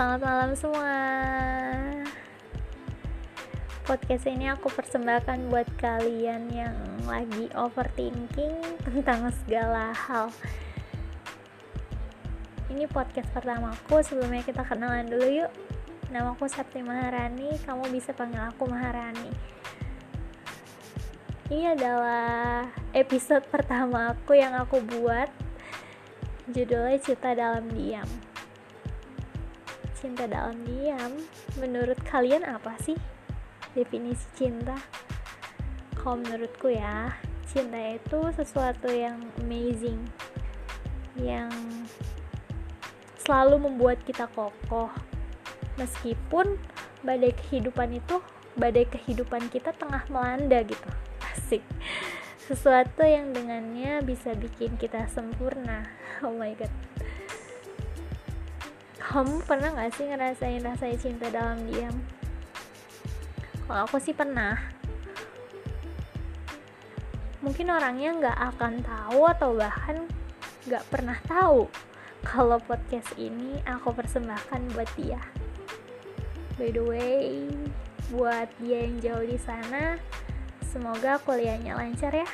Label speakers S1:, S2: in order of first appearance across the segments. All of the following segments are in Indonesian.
S1: Selamat malam semua. Podcast ini aku persembahkan buat kalian yang lagi overthinking tentang segala hal. Ini podcast pertamaku, sebelumnya kita kenalan dulu yuk. Nama aku Septi Maharani, kamu bisa panggil aku Maharani. Ini adalah episode pertama aku yang aku buat. Judulnya Cinta Dalam Diam cinta dalam diam menurut kalian apa sih definisi cinta? Kalau menurutku ya cinta itu sesuatu yang amazing yang selalu membuat kita kokoh. Meskipun badai kehidupan itu badai kehidupan kita tengah melanda gitu. Asik. Sesuatu yang dengannya bisa bikin kita sempurna. Oh my god kamu pernah gak sih ngerasain rasa cinta dalam diam? Kalau aku sih pernah. Mungkin orangnya nggak akan tahu atau bahkan nggak pernah tahu kalau podcast ini aku persembahkan buat dia. By the way, buat dia yang jauh di sana, semoga kuliahnya lancar ya.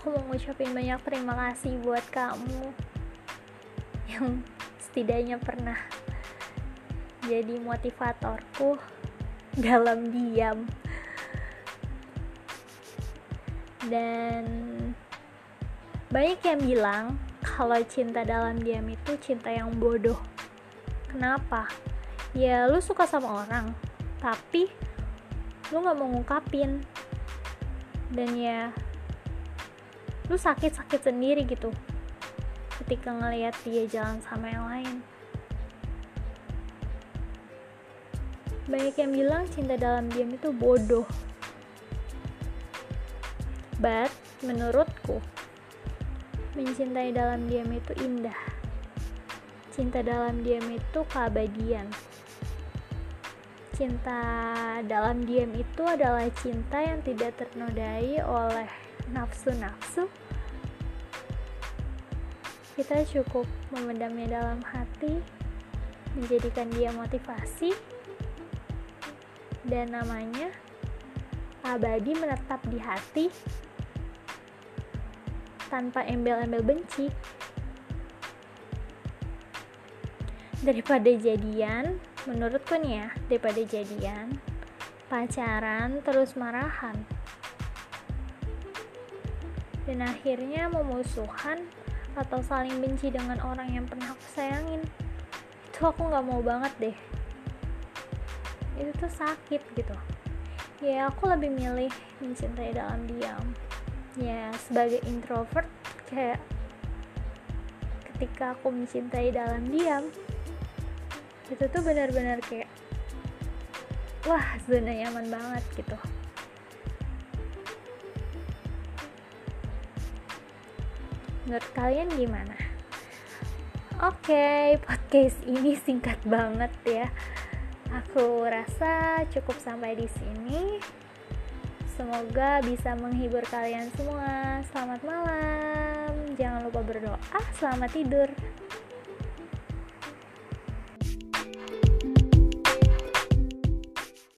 S1: Aku mau ngucapin banyak terima kasih buat kamu yang setidaknya pernah jadi motivatorku dalam diam. Dan banyak yang bilang kalau cinta dalam diam itu cinta yang bodoh. Kenapa? Ya lu suka sama orang tapi lu gak mau ngungkapin. Dan ya lu sakit-sakit sendiri gitu. Ketika ngelihat dia jalan sama yang lain. Banyak yang bilang cinta dalam diam itu bodoh. But menurutku mencintai dalam diam itu indah. Cinta dalam diam itu keabadian. Cinta dalam diam itu adalah cinta yang tidak ternodai oleh nafsu-nafsu kita cukup memendamnya dalam hati menjadikan dia motivasi dan namanya abadi menetap di hati tanpa embel-embel benci. Daripada jadian menurutku nih ya daripada jadian pacaran terus marahan dan akhirnya memusuhan atau saling benci dengan orang yang pernah aku sayangin. Itu aku nggak mau banget deh. Itu tuh sakit gitu. Ya aku lebih milih mencintai dalam diam. Ya sebagai introvert kayak ketika aku mencintai dalam diam itu tuh benar-benar kayak wah zona nyaman banget gitu menurut kalian gimana? Oke, okay, podcast ini singkat banget ya. Aku rasa cukup sampai di sini. Semoga bisa menghibur kalian semua. Selamat malam. Jangan lupa berdoa. Selamat tidur.